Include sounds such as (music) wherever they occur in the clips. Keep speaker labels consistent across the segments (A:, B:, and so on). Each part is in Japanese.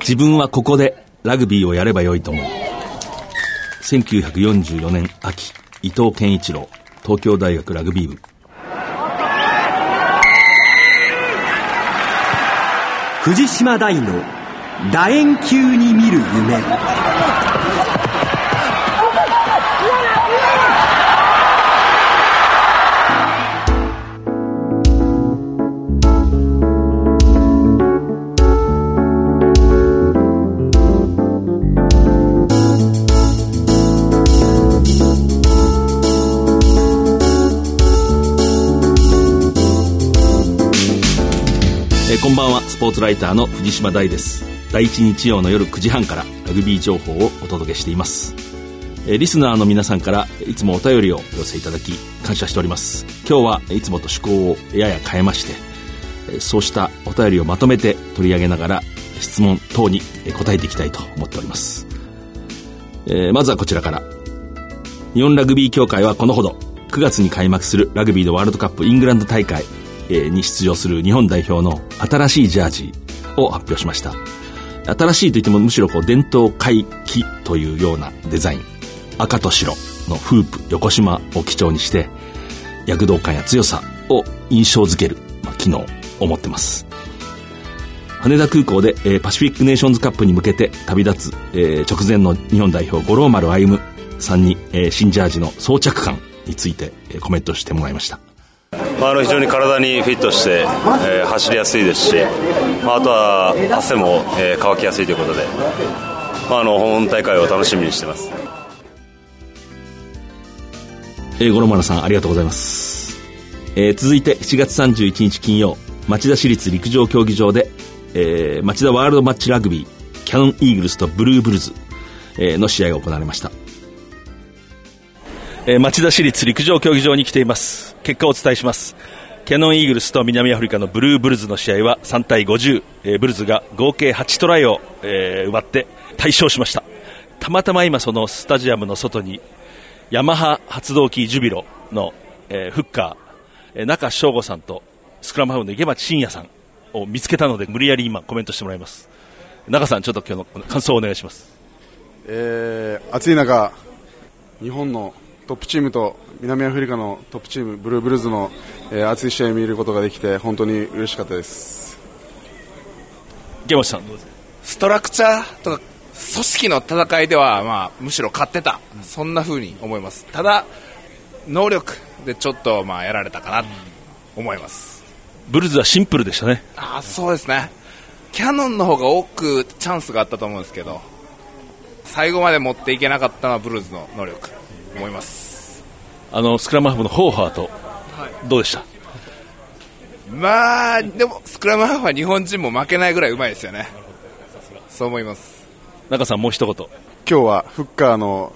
A: 自分はここでラグビーをやればよいと思う。1944年秋伊藤健一郎東京大学ラグビー部。
B: 藤島大の楕円球に見る夢。
A: んばんは。スポーツライターの藤島大です。第一日曜の夜9時半からラグビー情報をお届けしています、リスナーの皆さんからいつもお便りをお寄せいただき感謝しております。今日はいつもと趣向をやや変えましてそうしたお便りをまとめて取り上げながら質問等に答えていきたいと思っております、まずはこちらから。日本ラグビー協会はこのほど9月に開幕するラグビーのワールドカップイングランド大会に出場する日本代表の新しいジャージを発表しました。新しいといってもむしろこう伝統回帰というようなデザイン。赤と白のフープ横島を基調にして躍動感や強さを印象づける、まあ、機能を持ってます。羽田空港で、えーパシフィックネーションズカップに向けて旅立つ、えー直前の日本代表五郎丸歩さんに、えー新ジャージの装着感について、えーコメントしてもらいました。
C: まあ、あの非常に体にフィットして、えー走りやすいですし、まあ、あとは汗も、えー乾きやすいということで、まあ、あの本大会を楽しみにしてます。
A: えー、五郎丸さんありがとうございます、えー続いて7月31日金曜町田市立陸上競技場で、えー町田ワールドマッチラグビーキャノンイーグルスとブルーブルズ、えーの試合が行われました、えー町田市立陸上競技場に来ています。結果をお伝えします。キャノンイーグルスと南アフリカのブルーブルズの試合は3対50、えーブルズが合計8トライを、えー奪って大勝しました。たまたま今そのスタジアムの外にヤマハ発動機ジュビロの、えーフッカー、えー中翔吾さんとスクラムハーフの池町真也さんを見つけたので無理やり今コメントしてもらいます。中さんちょっと今日の感想をお願いします。
D: えー暑い中、日本のトップチームと南アフリカのトップチームブルーブルーズの、えー熱い試合を見ることができて本当に嬉しかったです。
A: 池町さんどうぞ。
E: ストラクチャーとか組織の戦いでは、まあ、むしろ勝ってた、そんな風に思います。ただ能力でちょっと、まあ、やられたかなと思います。
A: ブルズはシンプルでしたね。
E: あそうですね。キャノンの方が多くチャンスがあったと思うんですけど最後まで持っていけなかったのはブルーズの能力思います。
A: あのスクラムハーフのホーハーとどうでした、
E: まあでもスクラムハーフは日本人も負けないぐらいうまいですよね。そう思います。
A: 中さんもう一言。
D: 今日はフッカーの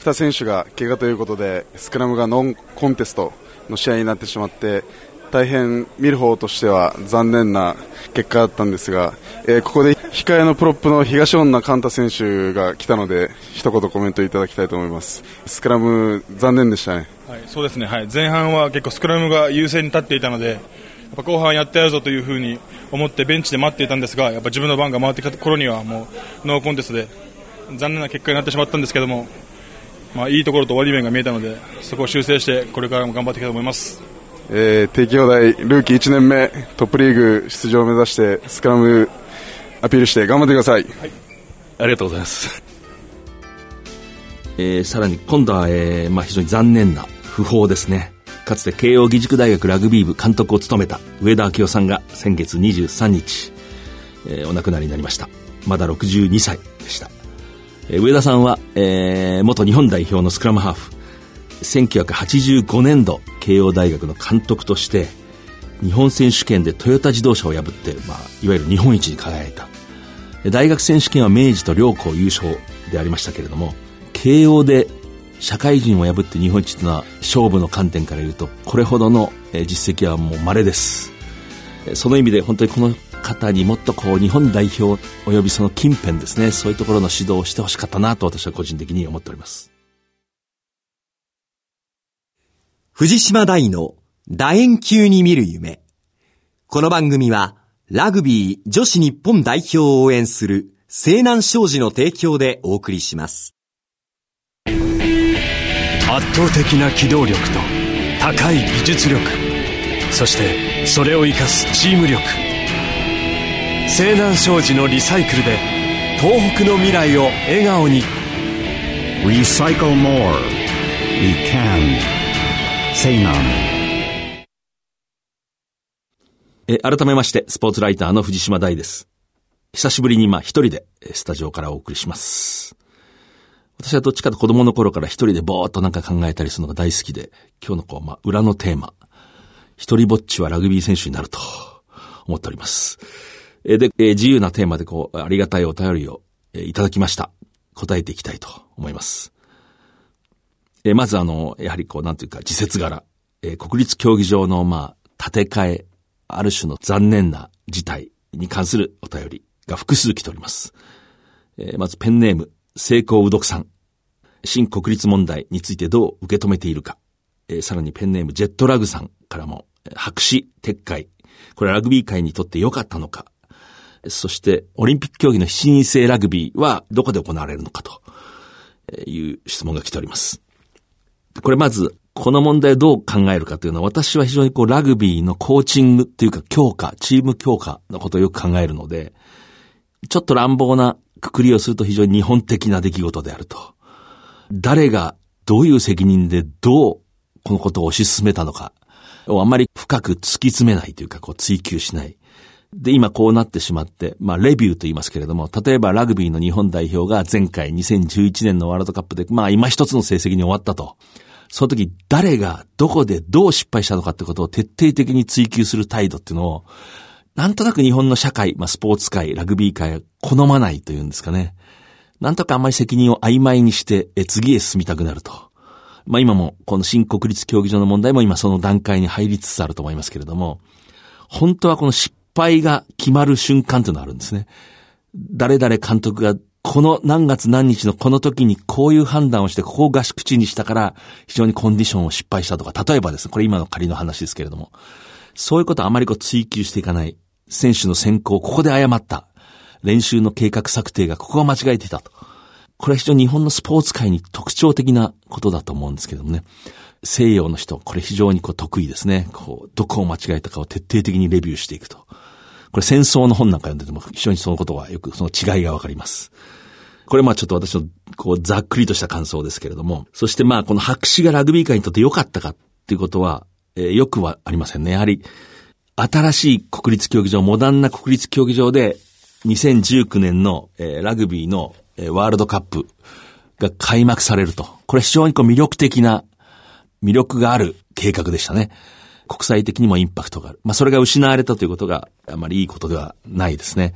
D: 2選手が怪我ということでスクラムがノンコンテストの試合になってしまって大変見る方としては残念な結果だったんですが、えーここで控えのプロップの東恩納寛太選手が来たので一言コメントいただきたいと思います。スクラム残念でしたね。
F: はい、そうですね、はい、前半は結構スクラムが優勢に立っていたのでやっぱ後半やってやるぞというふうに思ってベンチで待っていたんですがやっぱ自分の番が回ってきた頃にはもうノーコンテストで残念な結果になってしまったんですけども、まあ、いいところと悪い面が見えたのでそこを修正してこれからも頑張っていきたいと思います。
D: えー、帝京大ルーキー1年目トップリーグ出場を目指してスクラムアピールして頑張ってください、
A: ありがとうございます。えーさらに今度は、えーまあ、非常に残念な訃報ですね。かつて慶応義塾大学ラグビー部監督を務めた上田明夫さんが先月23日、えーお亡くなりになりました。まだ62歳でした。えー上田さんは、えー元日本代表のスクラムハーフ、1985年度慶応大学の監督として日本選手権でトヨタ自動車を破って、まあ、いわゆる日本一に輝いた。大学選手権は明治と両校優勝でありましたけれども慶応で社会人を破って日本一というのは勝負の観点から言うとこれほどの実績はもう稀です。その意味で本当にこの方にもっとこう日本代表およびその近辺ですねそういうところの指導をしてほしかったなと私は個人的に思っております。
B: 藤島大の楕円球に見る夢。この番組は、ラグビー女子日本代表を応援する西南商事の提供でお送りします。
G: 圧倒的な機動力と高い技術力。そしてそれを生かすチーム力。西南商事のリサイクルで東北の未来を笑顔に。
H: Recycle more. We can. 西南
A: え改めまして、スポーツライターの藤島大です。久しぶりにまあ一人でスタジオからお送りします。私はどっちかと子供の頃から一人でぼーっとなんか考えたりするのが大好きで、今日のこう、まあ、裏のテーマ、一人ぼっちはラグビー選手になると思っております。えで、え自由なテーマでこう、ありがたいお便りを、えいただきました。答えていきたいと思います。えまずあの、やはりこう、なんていうか、自説柄、え国立競技場のまあ、建て替え、ある種の残念な事態に関するお便りが複数来ております。えー、まずペンネーム、成功うどくさん。新国立問題についてどう受け止めているか。えー、さらにペンネーム、ジェットラグさんからも、白紙撤回。これはラグビー界にとって良かったのか。そして、オリンピック競技の非認性ラグビーはどこで行われるのかという質問が来ております。これまず、この問題をどう考えるかというのは、私は非常にこうラグビーのコーチングっていうか強化、チーム強化のことをよく考えるので、ちょっと乱暴なくくりをすると非常に日本的な出来事であると。誰がどういう責任でどうこのことを推し進めたのかをあまり深く突き詰めないというか、こう追求しない。で、今こうなってしまって、まあ、レビューと言いますけれども、例えばラグビーの日本代表が前回2011年のワールドカップで、まあ、今一つの成績に終わったと。その時誰がどこでどう失敗したのかってことを徹底的に追求する態度っていうのを、なんとなく日本の社会、まあ、スポーツ界、ラグビー界は好まないというんですかね。なんとかあんまり責任を曖昧にして、え次へ進みたくなると。まあ今も、この新国立競技場の問題も今その段階に入りつつあると思いますけれども、本当はこの失敗が決まる瞬間というのがあるんですね。誰々監督がこの何月何日のこの時にこういう判断をしてここを合宿地にしたから非常にコンディションを失敗したとか、例えばですね、これ今の仮の話ですけれども、そういうことをあまりこう追求していかない。選手の選考、ここで誤った。練習の計画策定がここが間違えていたと。これは非常に日本のスポーツ界に特徴的なことだと思うんですけどもね。西洋の人、これ非常にこう得意ですね。こう、どこを間違えたかを徹底的にレビューしていくと。これ戦争の本なんか読んでても非常にそのことはよくその違いがわかります。これまあちょっと私のこうざっくりとした感想ですけれども、そしてまあこの白紙がラグビー界にとって良かったかっていうことは、えー、よくはありませんね。やはり、新しい国立競技場、モダンな国立競技場で、2019年の、えー、ラグビーの、えー、ワールドカップが開幕されると。これ非常にこう魅力的な、魅力がある計画でしたね。国際的にもインパクトがある。まあ、それが失われたということがあまりいいことではないですね。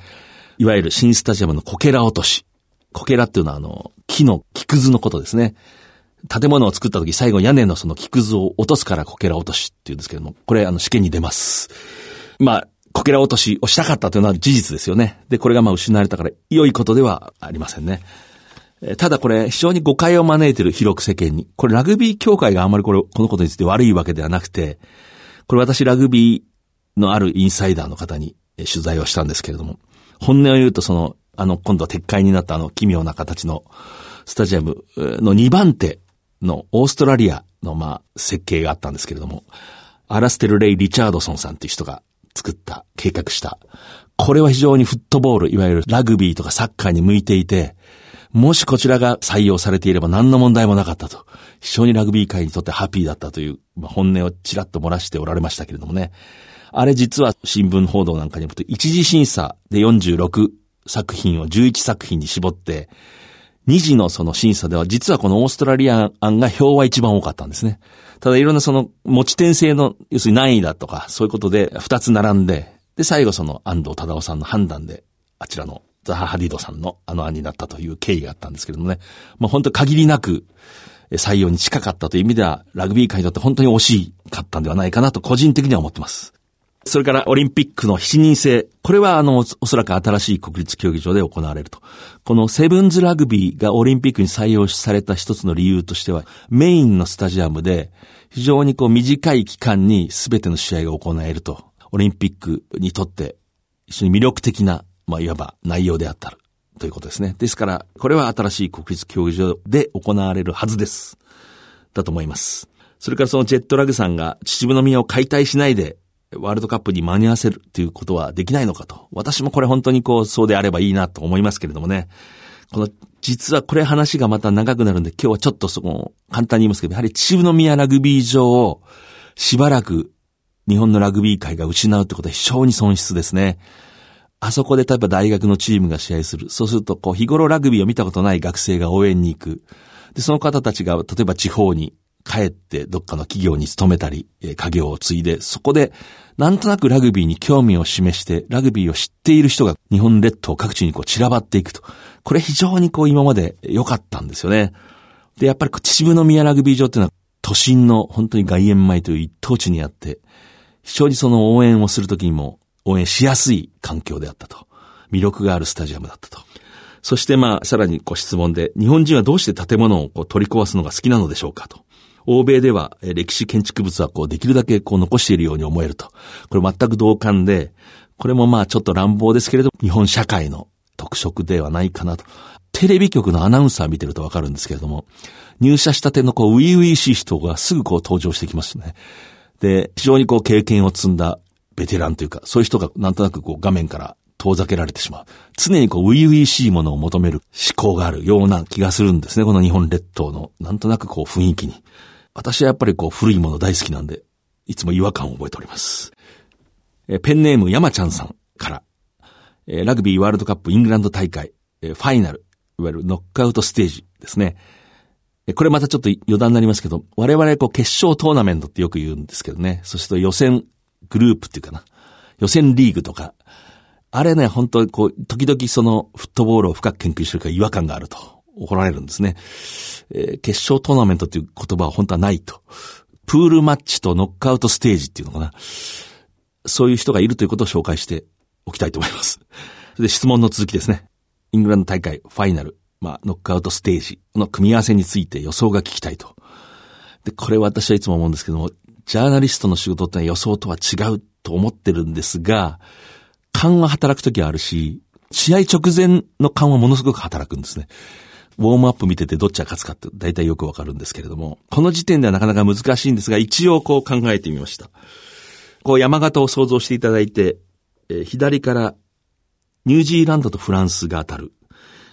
A: いわゆる新スタジアムのこけら落とし。こけらっていうのはあの、木の木くずのことですね。建物を作った時最後屋根のその木くずを落とすからこけら落としっていうんですけども、これあの試験に出ます。まあ、こけら落としをしたかったというのは事実ですよね。で、これがまあ失われたから良いことではありませんね。ただこれ非常に誤解を招いている広く世間に。これラグビー協会があんまりこれ、このことについて悪いわけではなくて、これ私ラグビーのあるインサイダーの方に取材をしたんですけれども、本音を言うとその、あの、今度は撤回になったあの奇妙な形のスタジアムの2番手のオーストラリアのまあ設計があったんですけれども、アラステル・レイ・リチャードソンさんっていう人が作った、計画した。これは非常にフットボール、いわゆるラグビーとかサッカーに向いていて、もしこちらが採用されていれば何の問題もなかったと。非常にラグビー界にとってハッピーだったという、まあ、本音をちらっと漏らしておられましたけれどもね。あれ実は新聞報道なんかによると、一次審査で46作品を11作品に絞って、二次のその審査では実はこのオーストラリア案が票は一番多かったんですね。ただいろんなその持ち点制の、要するに難易だとか、そういうことで二つ並んで、で、最後その安藤忠夫さんの判断で、あちらのザハ・ハディドさんのあの案になったという経緯があったんですけれどもね。まあ本当限りなく採用に近かったという意味では、ラグビー界にとって本当に惜しかったんではないかなと個人的には思ってます。それからオリンピックの7人制。これはあの、おそらく新しい国立競技場で行われると。このセブンズラグビーがオリンピックに採用された一つの理由としては、メインのスタジアムで非常にこう短い期間に全ての試合が行えると。オリンピックにとって非常に魅力的な、まあ、いわば内容であった。ということですね。ですから、これは新しい国立競技場で行われるはずです。だと思います。それからそのジェットラグさんが秩父宮を解体しないで、ワールドカップに間に合わせるということはできないのかと。私もこれ本当にこう、そうであればいいなと思いますけれどもね。この、実はこれ話がまた長くなるんで、今日はちょっとそこ、簡単に言いますけど、やはり秩父宮ラグビー場をしばらく日本のラグビー界が失うってことは非常に損失ですね。あそこで例えば大学のチームが試合する。そうすると、こう、日頃ラグビーを見たことない学生が応援に行く。で、その方たちが、例えば地方に帰ってどっかの企業に勤めたり、え家業を継いで、そこで、なんとなくラグビーに興味を示して、ラグビーを知っている人が日本列島各地にこう散らばっていくと。これ非常にこう今まで良かったんですよね。で、やっぱり秩父宮ラグビー場っていうのは都心の本当に外苑前という一等地にあって、非常にその応援をするときにも応援しやすい環境であったと。魅力があるスタジアムだったと。そしてまあ、さらにご質問で、日本人はどうして建物をこう取り壊すのが好きなのでしょうかと。欧米では歴史建築物はこうできるだけこう残しているように思えると。これ全く同感で、これもまあちょっと乱暴ですけれど、日本社会の特色ではないかなと。テレビ局のアナウンサー見てるとわかるんですけれども、入社したてのこう、初々しい人がすぐこう登場してきますね。で、非常にこう経験を積んだベテランというか、そういう人がなんとなくこう画面から遠ざけられてしまう。常にこう、初々しいものを求める思考があるような気がするんですね。この日本列島の、なんとなくこう雰囲気に。私はやっぱりこう古いもの大好きなんで、いつも違和感を覚えております。えペンネーム山ちゃんさんから、えラグビーワールドカップイングランド大会、えファイナル、いわゆるノックアウトステージですね。えこれまたちょっと余談になりますけど、我々こう決勝トーナメントってよく言うんですけどね。そして予選グループっていうかな。予選リーグとか。あれね、本当こう、時々そのフットボールを深く研究してるから違和感があると怒られるんですね。えー、決勝トーナメントっていう言葉は本当はないと。プールマッチとノックアウトステージっていうのかな。そういう人がいるということを紹介しておきたいと思います。で、質問の続きですね。イングランド大会ファイナル。まあ、ノックアウトステージの組み合わせについて予想が聞きたいと。で、これ私はいつも思うんですけども、ジャーナリストの仕事って予想とは違うと思ってるんですが、勘は働くときはあるし、試合直前の勘はものすごく働くんですね。ウォームアップ見ててどっちが勝つかって大体よくわかるんですけれども、この時点ではなかなか難しいんですが、一応こう考えてみました。こう山形を想像していただいて、えー、左からニュージーランドとフランスが当たる。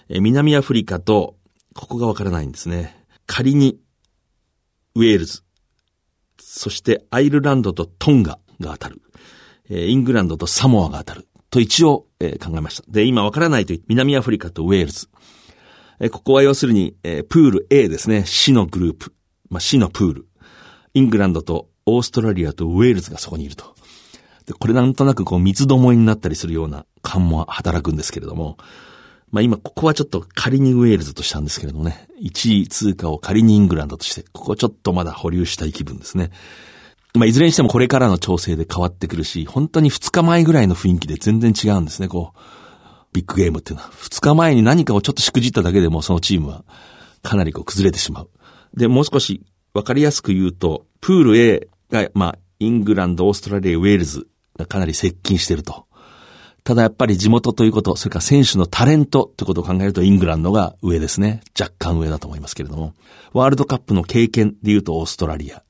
A: え南アフリカと、ここがわからないんですね。仮に、ウェールズ、そしてアイルランドとトンガが当たる。えイングランドとサモアが当たる。と一応、え考えました。で、今わからないと南アフリカとウェールズ。えここは要するに、えプール A ですね。死のグループ。まあ、死のプール。イングランドとオーストラリアとウェールズがそこにいると。で、これなんとなくこう三つどもえになったりするような感も働くんですけれども、まあ今、ここはちょっと仮にウェールズとしたんですけれどもね、1位通過を仮にイングランドとして、ここちょっとまだ保留したい気分ですね。まあいずれにしてもこれからの調整で変わってくるし、本当に2日前ぐらいの雰囲気で全然違うんですね、こう。ビッグゲームっていうのは。2日前に何かをちょっとしくじっただけでもそのチームはかなりこう崩れてしまう。で、もう少しわかりやすく言うと、プール A が、まあ、イングランド、オーストラリア、ウェールズがかなり接近してると。ただやっぱり地元ということ、それから選手のタレントということを考えるとイングランドが上ですね。若干上だと思いますけれども。ワールドカップの経験で言うとオーストラリア。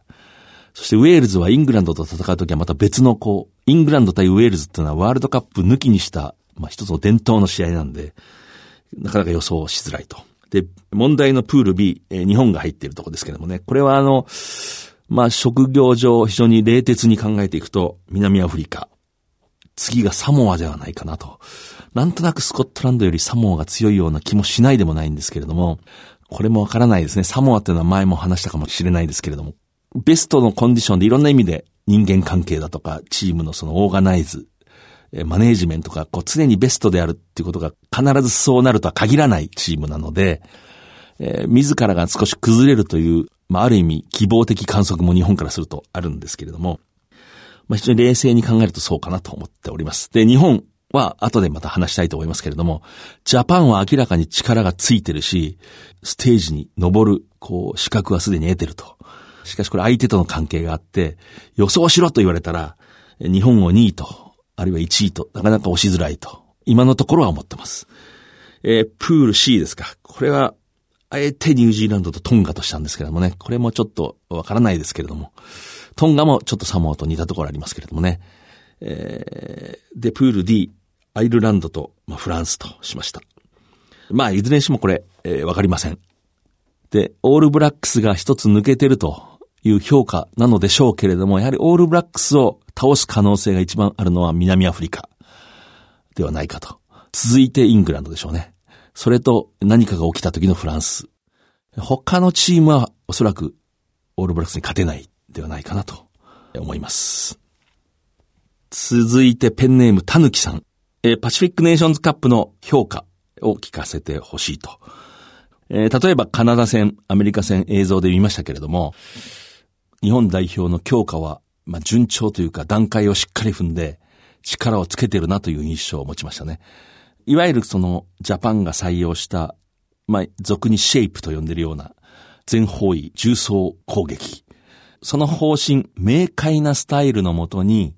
A: そしてウェールズはイングランドと戦うときはまた別のこう、イングランド対ウェールズっていうのはワールドカップ抜きにした、まあ一つの伝統の試合なんで、なかなか予想しづらいと。で、問題のプール B、えー、日本が入っているところですけどもね、これはあの、まあ職業上非常に冷徹に考えていくと、南アフリカ、次がサモアではないかなと。なんとなくスコットランドよりサモアが強いような気もしないでもないんですけれども、これもわからないですね。サモアっていうのは前も話したかもしれないですけれども、ベストのコンディションでいろんな意味で人間関係だとか、チームのそのオーガナイズ、マネージメントがこう常にベストであるっていうことが必ずそうなるとは限らないチームなので、えー、自らが少し崩れるという、まあ、ある意味希望的観測も日本からするとあるんですけれども、まあ、非常に冷静に考えるとそうかなと思っております。で、日本は後でまた話したいと思いますけれども、ジャパンは明らかに力がついてるし、ステージに登る、こう、資格はすでに得てると。しかしこれ相手との関係があって、予想しろと言われたら、日本を2位とあるいは1位となかなか押しづらいと、今のところは思ってます。えー、プール C ですか。これは、あえてニュージーランドとトンガとしたんですけれどもね、これもちょっとわからないですけれども、トンガもちょっとサモアと似たところありますけれどもね。えー、で、プール D、アイルランドと、まあ、フランスとしました。まあ、いずれにしてもこれ、えー、わかりません。で、オールブラックスが一つ抜けてるという評価なのでしょうけれども、やはりオールブラックスを倒す可能性が一番あるのは南アフリカではないかと。続いてイングランドでしょうね。それと何かが起きた時のフランス。他のチームはおそらくオールブラックスに勝てないではないかなと思います。続いてペンネームたぬきさん。えパシフィックネーションズカップの評価を聞かせてほしいと。えー、例えばカナダ戦、アメリカ戦映像で見ましたけれども、日本代表の強化は、まあ、順調というか段階をしっかり踏んで力をつけてるなという印象を持ちましたね。いわゆるそのジャパンが採用した、まあ、俗にシェイプと呼んでるような全方位重装攻撃。その方針、明快なスタイルのもとに、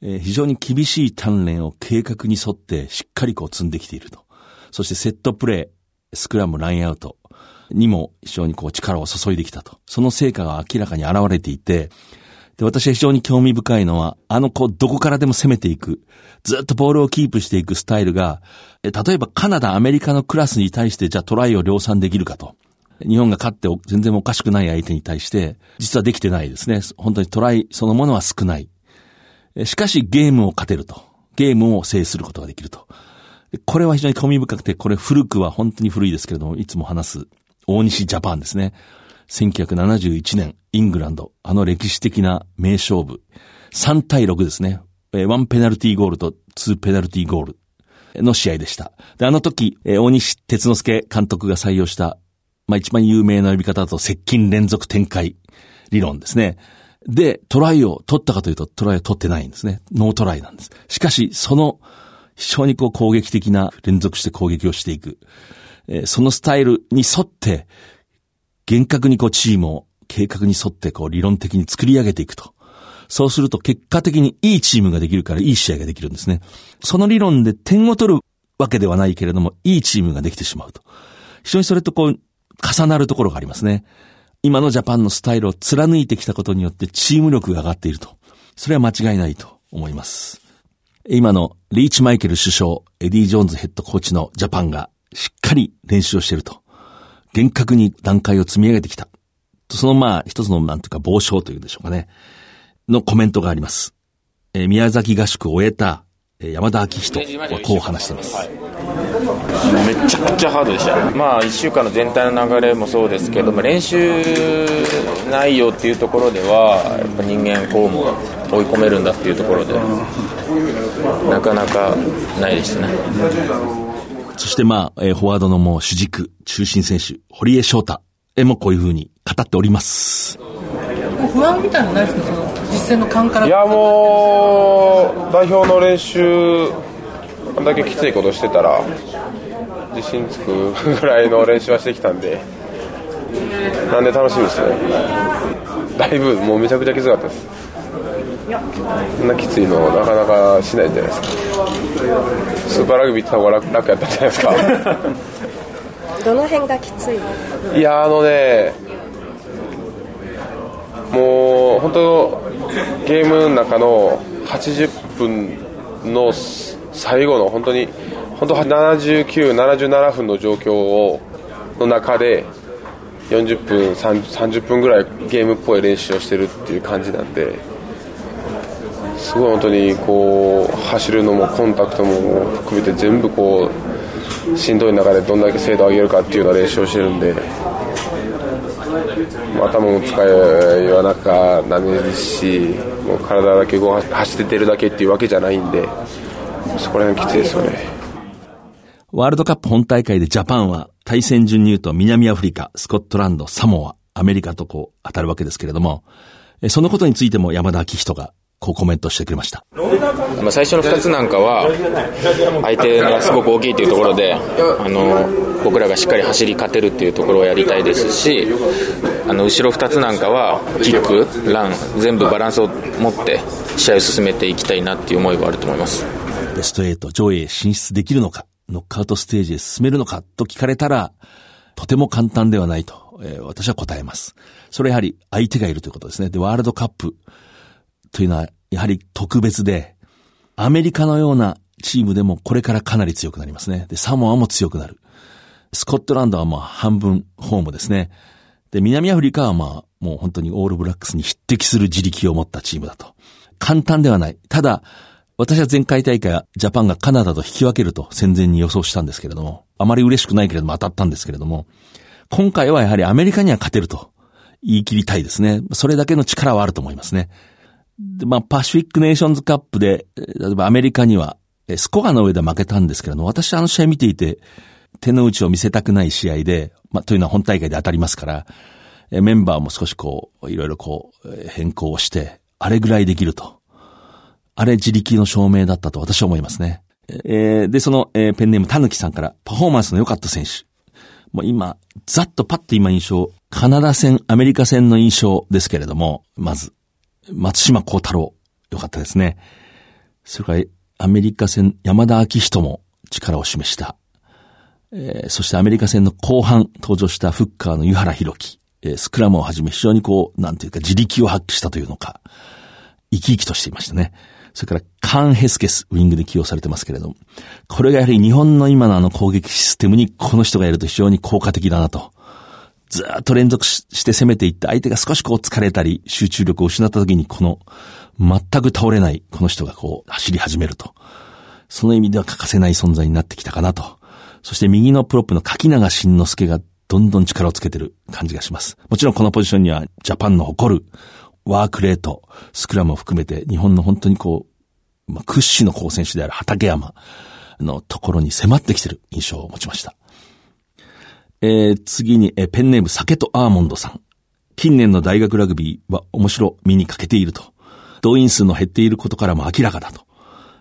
A: えー、非常に厳しい鍛錬を計画に沿ってしっかりこう積んできていると。そしてセットプレー、スクラム、ラインアウトにも非常にこう力を注いできたと。その成果が明らかに現れていて、で、私は非常に興味深いのは、あの子どこからでも攻めていく、ずっとボールをキープしていくスタイルが、例えばカナダ、アメリカのクラスに対してじゃあトライを量産できるかと。日本が勝って全然おかしくない相手に対して、実はできてないですね。本当にトライそのものは少ない。しかしゲームを勝てると。ゲームを制することができると。これは非常に興味深くて、これ古くは本当に古いですけれども、いつも話す大西ジャパンですね。1971年、イングランド、あの歴史的な名勝負。3対6ですね。1ペナルティーゴールと2ペナルティーゴールの試合でした。で、あの時、大西哲之助監督が採用した、まあ一番有名な呼び方だと接近連続展開理論ですね。で、トライを取ったかというと、トライを取ってないんですね。ノートライなんです。しかし、その、非常にこう攻撃的な連続して攻撃をしていく。えー、そのスタイルに沿って、厳格にこうチームを計画に沿ってこう理論的に作り上げていくと。そうすると結果的にいいチームができるからいい試合ができるんですね。その理論で点を取るわけではないけれども、いいチームができてしまうと。非常にそれとこう、重なるところがありますね。今のジャパンのスタイルを貫いてきたことによってチーム力が上がっていると。それは間違いないと思います。今のリーチマイケル首相、エディ・ジョーンズヘッドコーチのジャパンがしっかり練習をしていると。厳格に段階を積み上げてきた。そのまあ、一つのなんていうか、傍証というんでしょうかね。のコメントがあります。えー、宮崎合宿を終えた、山田明人はこう話しています。はい
I: めちゃくちゃハードでした、まあ、1週間の全体の流れもそうですけども練習内容っていうところではやっぱ人間こうも追い込めるんだっていうところでなかなかないですね。
A: そしてまあ、えー、フォワードのもう主軸、中心選手、堀江翔太へもこういうふうに語っております。
J: 不安みたいなのないですか？その実戦の勘から。
K: いやもう代表の練習こんだけきついことしてたら自信つくぐらいの練習はしてきたんでなんで楽しみですね。だいぶもうめちゃくちゃきつかったです。そんなきついのなかなかしないじゃないですか。スーパーラグビーってた方が楽楽やったんじゃないですか。(laughs)
L: どの辺がきつい？
K: いやあのねもう本当ゲームの中の80分の最後の本当に本当79、77分の状況をの中で40分30分ぐらいゲームっぽい練習をしてるっていう感じなんですごい本当にこう走るのもコンタクトも含めて全部こうしんどい中でどんだけ精度を上げるかっていうような練習をしてるんで頭も使えはなかダメですしもう体だけ走って出るだけっていうわけじゃないんでそこら辺きついですよね。
A: ワールドカップ本大会でジャパンは対戦順に言うと南アフリカ、スコットランド、サモア、アメリカとこう当たるわけですけれども、そのことについても山田昭人がこうコメントしてくれました。
I: まあ最初の2つなんかは、相手がすごく大きいというところで、あの、僕らがしっかり走り勝てるっていうところをやりたいですし、あの後ろ2つなんかはキック、ラン全部バランスを持って試合を進めていきたいなっていう思いはあると思います。
A: ベスト8上位へ進出できるのかノックアウトステージへ進めるのかと聞かれたらとても簡単ではないと、えー、私は答えます。それやはり相手がいるということですね。でワールドカップというのはやはり特別でアメリカのようなチームでもこれからかなり強くなりますね。で、サモアも強くなる。スコットランドはまあ半分ホームですね。で、南アフリカはまあもう本当にオールブラックスに匹敵する自力を持ったチームだと。簡単ではない。ただ、私は前回大会ジャパンがカナダと引き分けると戦前に予想したんですけれども、あまり嬉しくないけれども当たったんですけれども、今回はやはりアメリカには勝てると言い切りたいですね。それだけの力はあると思いますね。で、まあ、パシフィックネーションズカップで、例えばアメリカには、スコアの上で負けたんですけれども、私はあの試合見ていて、手の内を見せたくない試合で、まあ、というのは本大会で当たりますから、メンバーも少しこう、いろいろこう、変更をして、あれぐらいできると。あれ自力の証明だったと私は思いますね。えー、で、その、えー、ペンネームたぬきさんから、パフォーマンスの良かった選手。もう今、ざっとパッと今印象、カナダ戦、アメリカ戦の印象ですけれども、まず、松島幸太郎、良かったですね。それから、アメリカ戦、山田明人も力を示した。えー、そしてアメリカ戦の後半登場したフッカーの湯原弘樹、えー、スクラムをはじめ非常にこう、なんていうか自力を発揮したというのか、生き生きとしていましたね。それからカン・ヘスケス、ウィングで起用されてますけれども、これがやはり日本の今のあの攻撃システムにこの人がやると非常に効果的だなと。ずっと連続して攻めていって相手が少しこう疲れたり集中力を失った時にこの全く倒れないこの人がこう走り始めると。その意味では欠かせない存在になってきたかなと。そして右のプロップの柿永慎之介がどんどん力をつけてる感じがします。もちろんこのポジションにはジャパンの誇るワークレート、スクラムを含めて日本の本当にこう、まあ、屈指の好選手である畠山のところに迫ってきてる印象を持ちました。えー、次に、えー、ペンネーム酒とアーモンドさん。近年の大学ラグビーは面白みに欠けていると。動員数の減っていることからも明らかだと。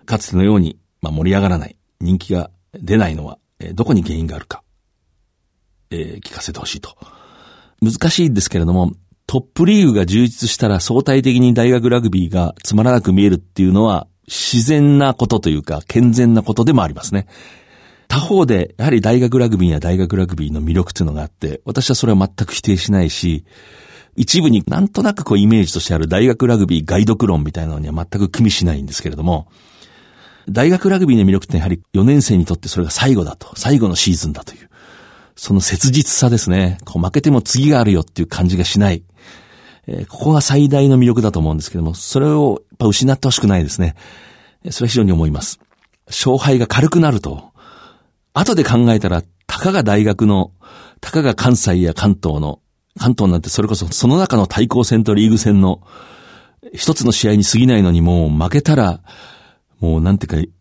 A: かつてのように、まあ、盛り上がらない、人気が出ないのは、えー、どこに原因があるか、えー、聞かせてほしいと。難しいんですけれども、トップリーグが充実したら相対的に大学ラグビーがつまらなく見えるっていうのは自然なことというか健全なことでもありますね。他方で、やはり大学ラグビーや大学ラグビーの魅力というのがあって、私はそれは全く否定しないし、一部になんとなくこうイメージとしてある大学ラグビー外読論みたいなのには全く組みしないんですけれども、大学ラグビーの魅力ってやはり4年生にとってそれが最後だと、最後のシーズンだという、その切実さですね。こう負けても次があるよっていう感じがしない。えー、ここが最大の魅力だと思うんですけども、それをやっぱ失ってほしくないですね。それは非常に思います。勝敗が軽くなると、後で考えたら、たかが大学の、たかが関西や関東の、関東なんてそれこそその中の対抗戦とリーグ戦の一つの試合に過ぎないのにもう負けたら、もうなんていうか、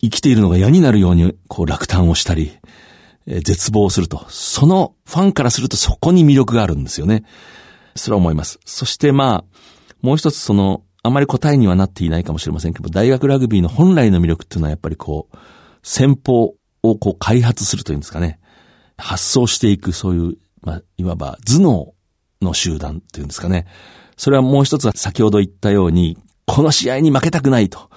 A: 生きているのが嫌になるようにこう落胆をしたり、え、絶望すると。そのファンからするとそこに魅力があるんですよね。それは思います。そしてまあ、もう一つその、あまり答えにはなっていないかもしれませんけど、大学ラグビーの本来の魅力っていうのはやっぱりこう、先方をこう開発するというんですかね。発想していくそういう、まあ、いわば頭脳の集団っていうんですかね。それはもう一つは先ほど言ったように、この試合に負けたくないと。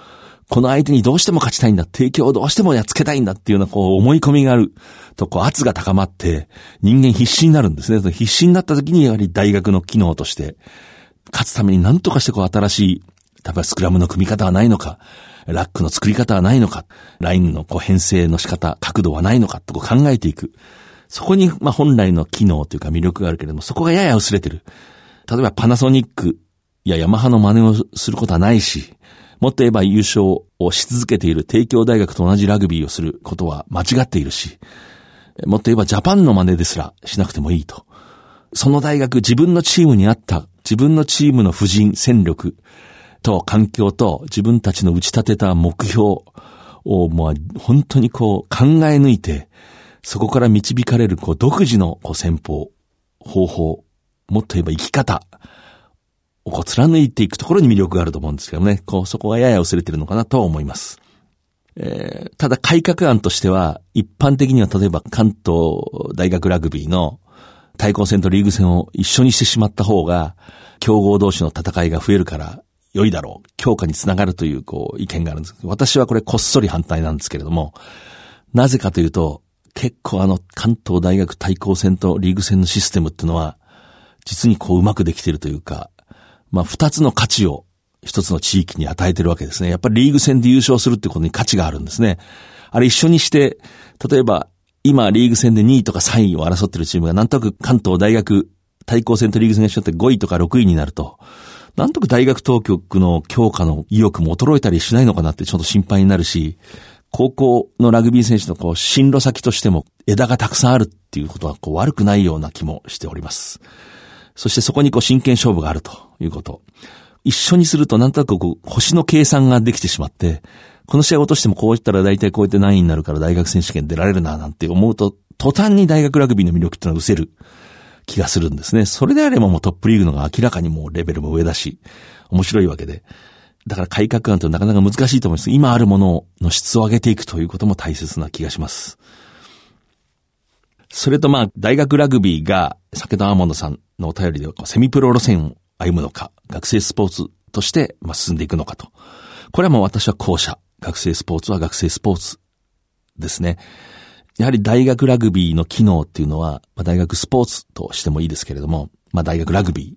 A: この相手にどうしても勝ちたいんだ。提供をどうしてもやっつけたいんだっていうようなこう思い込みがあるとこう圧が高まって人間必死になるんですね。必死になった時にやはり大学の機能として勝つために何とかしてこう新しい、例えばスクラムの組み方はないのか、ラックの作り方はないのか、ラインのこう編成の仕方、角度はないのかとこう考えていく。そこに、まあ、本来の機能というか魅力があるけれども、そこがやや薄れてる。例えばパナソニックやヤマハの真似をすることはないし、もっと言えば優勝をし続けている帝京大学と同じラグビーをすることは間違っているし、もっと言えばジャパンの真似ですらしなくてもいいと。その大学、自分のチームに合った自分のチームの布陣、戦力と環境と自分たちの打ち立てた目標をもう本当にこう考え抜いて、そこから導かれるこう独自のこう戦法、方法、もっと言えば生き方をこう貫いていくところに魅力があると思うんですけどね、こうそこがやや薄れてるのかなとは思います。えー、ただ改革案としては、一般的には例えば関東大学ラグビーの対抗戦とリーグ戦を一緒にしてしまった方が、競合同士の戦いが増えるから良いだろう。強化につながるという、こう、意見があるんです。私はこれこっそり反対なんですけれども、なぜかというと、結構あの、関東大学対抗戦とリーグ戦のシステムっていうのは、実にこううまくできているというか、まあ、二つの価値を一つの地域に与えてるわけですね。やっぱりリーグ戦で優勝するってことに価値があるんですね。あれ一緒にして、例えば、今リーグ戦で2位とか3位を争ってるチームがなんとなく関東大学対抗戦とリーグ戦が一緒って5位とか6位になると、なんとか大学当局の強化の意欲も衰えたりしないのかなってちょっと心配になるし、高校のラグビー選手のこう進路先としても枝がたくさんあるっていうことはこう悪くないような気もしております。そしてそこにこう真剣勝負があるということ。一緒にするとなんとなくこう星の計算ができてしまって、この試合落としてもこういったら大体こうやって何位になるから大学選手権出られるななんて思うと、途端に大学ラグビーの魅力っていうのは失せる気がするんですね。それであればもうトップリーグのが明らかにもうレベルも上だし、面白いわけで。だから改革案となかなか難しいと思います。今あるものの質を上げていくということも大切な気がします。それとまあ、大学ラグビーが、酒田アーモンドさんのお便りでセミプロ路線を歩むのか、学生スポーツとして進んでいくのかと。これはもう私は後者。学生スポーツは学生スポーツですね。やはり大学ラグビーの機能っていうのは、まあ、大学スポーツとしてもいいですけれども、まあ、大学ラグビ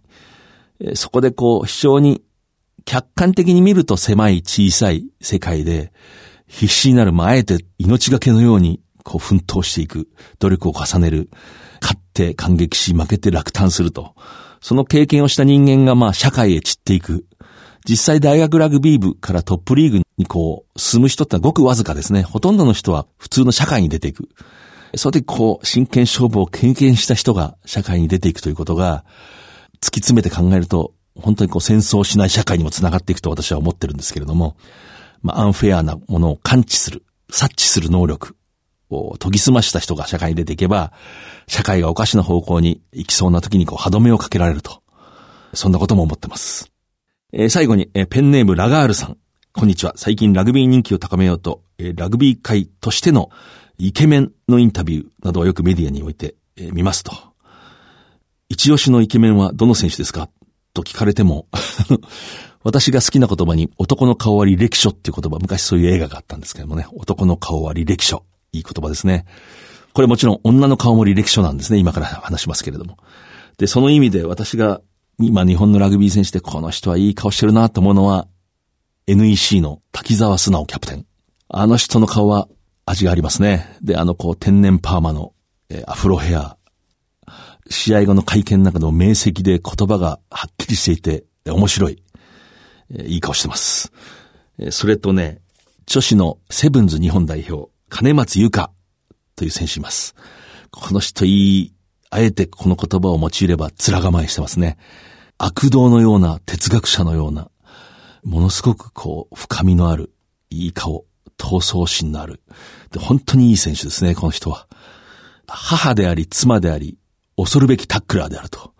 A: ー。そこでこう、非常に客観的に見ると狭い小さい世界で、必死になる、まあ、あえて命がけのように、こう、奮闘していく、努力を重ねる、勝って感激し、負けて落胆すると。その経験をした人間が、まあ、社会へ散っていく。実際大学ラグビー部からトップリーグにこう、進む人ってのはごくわずかですね。ほとんどの人は普通の社会に出ていく。その時こう、真剣勝負を経験した人が社会に出ていくということが、突き詰めて考えると、本当にこう戦争しない社会にもつながっていくと私は思ってるんですけれども、まあ、アンフェアなものを感知する、察知する能力を研ぎ澄ました人が社会に出ていけば、社会がおかしな方向に行きそうな時にこう歯止めをかけられると。そんなことも思ってます。えー、最後に、えー、ペンネームラガールさん。こんにちは。最近ラグビー人気を高めようと、えー、ラグビー界としてのイケメンのインタビューなどをよくメディアにおいて、えー、見ますと。一押しのイケメンはどの選手ですか？と聞かれても (laughs) 私が好きな言葉に男の顔は履歴書っていう言葉、昔そういう映画があったんですけどもね、男の顔は履歴書。いい言葉ですね。これもちろん女の顔も履歴書なんですね。今から話しますけれども。で、その意味で私が今日本のラグビー選手でこの人はいい顔してるなと思うのは、NEC の滝沢素直キャプテン。あの人の顔は味がありますね。で、あのこう天然パーマの、えー、アフロヘア。試合後の会見の中の明晰で言葉がはっきりしていて、面白い。えー、いい顔してます。えー、それとね、女子のセブンズ日本代表、金松優香という選手います。この人いい、あえてこの言葉を用いれば面構えしてますね。悪道のような哲学者のような、ものすごくこう、深みのある、いい顔、闘争心のある。で、本当にいい選手ですね、この人は。母であり、妻であり、恐るべきタックラーであると。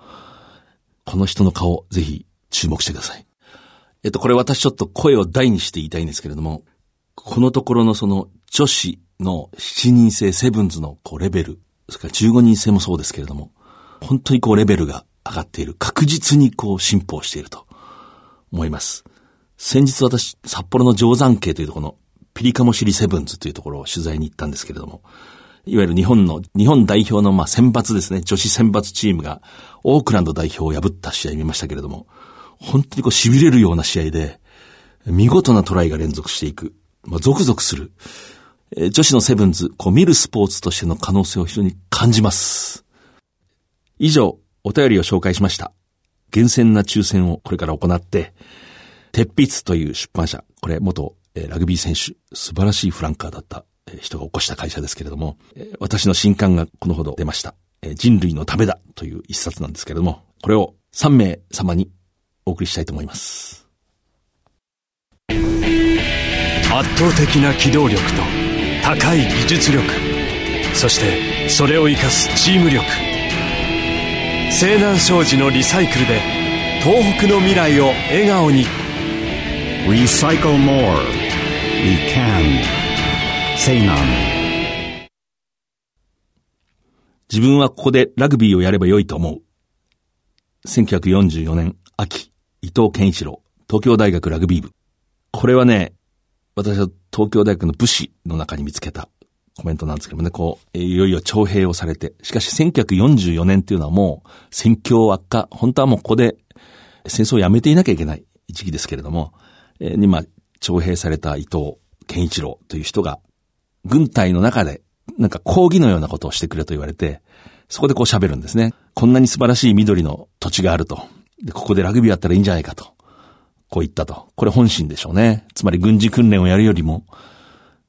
A: この人の顔、ぜひ注目してください。えっと、これ私ちょっと声を大にして言いたいんですけれども、このところのその女子の7人制セブンズのこうレベル、それから15人制もそうですけれども、本当にこうレベルが上がっている。確実にこう進歩していると思います。先日私、札幌の定山系というところのピリカモシリセブンズというところを取材に行ったんですけれども、いわゆる日本の、日本代表のまあ選抜ですね、女子選抜チームがオークランド代表を破った試合見ましたけれども、本当にこう痺れるような試合で、見事なトライが連続していく。まあ、ゾクゾクする。え、女子のセブンズ、こう見るスポーツとしての可能性を非常に感じます。以上、お便りを紹介しました。厳選な抽選をこれから行って、鉄筆という出版社、これ元ラグビー選手、素晴らしいフランカーだった人が起こした会社ですけれども、私の新刊がこのほど出ました。人類のためだという一冊なんですけれども、これを3名様にお送りしたいと思います。
G: 圧倒的な機動力と高い技術力、そしてそれを生かすチーム力。西南商事のリサイクルで東北の未来を笑顔に。
H: Recycle more. We can. 西南
A: 自分はここでラグビーをやればよいと思う。1944年秋、伊藤健一郎、東京大学ラグビー部。これはね、私は東京大学の武士の中に見つけたコメントなんですけどもね、こう、いよいよ徴兵をされて、しかし1944年っていうのはもう戦況悪化、本当はもうここで戦争をやめていなきゃいけない時期ですけれども、えー、に、ま、徴兵された伊藤健一郎という人が、軍隊の中で、なんか講義のようなことをしてくれと言われて、そこでこう喋るんですね。こんなに素晴らしい緑の土地があると。で、ここでラグビーやったらいいんじゃないかと。こう言ったと。これ本心でしょうね。つまり軍事訓練をやるよりも、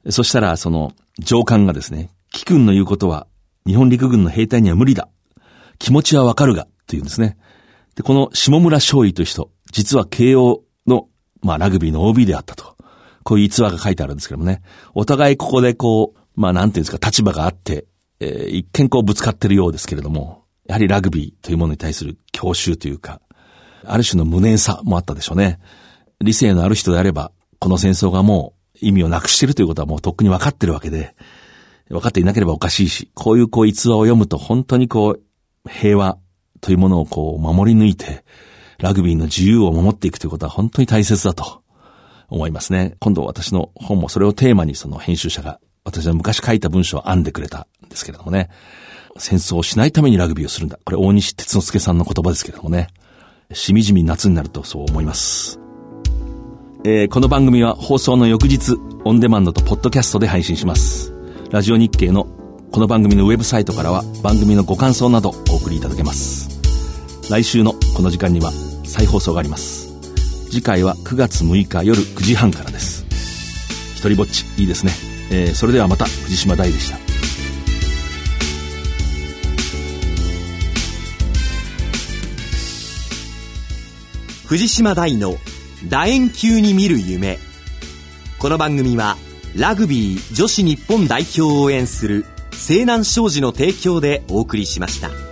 A: そしたら、その、上官がですね、貴君の言うことは、日本陸軍の兵隊には無理だ。気持ちはわかるが、と言うんですね。で、この下村勝尉という人、実は慶応の、まあ、ラグビーの OB であったと。こういう逸話が書いてあるんですけどもね。お互いここでこう、まあ、なんていうんですか、立場があって、えー、一見こうぶつかってるようですけれども、やはりラグビーというものに対する教習というか、ある種の無念さもあったでしょうね。理性のある人であれば、この戦争がもう意味をなくしてるということはもうとっくに分かってるわけで、分かっていなければおかしいし、こういうこう逸話を読むと本当にこう、平和というものをこう守り抜いて、ラグビーの自由を守っていくということは本当に大切だと思いますね。今度私の本もそれをテーマにその編集者が私は昔書いた文章を編んでくれたんですけれどもね。戦争をしないためにラグビーをするんだ。これ大西哲之助さんの言葉ですけれどもね。しみじみ夏になるとそう思います。えー、この番組は放送の翌日、オンデマンドとポッドキャストで配信します。ラジオ日経のこの番組のウェブサイトからは番組のご感想などお送りいただけます。来週のこの時間には再放送があります。次回は9月6日夜9時半からです。一人ぼっち、いいですね。えー、それではまた藤島大でした。
B: 藤島大の楕円球に見る夢この番組はラグビー女子日本代表を応援する西南商事の提供でお送りしました。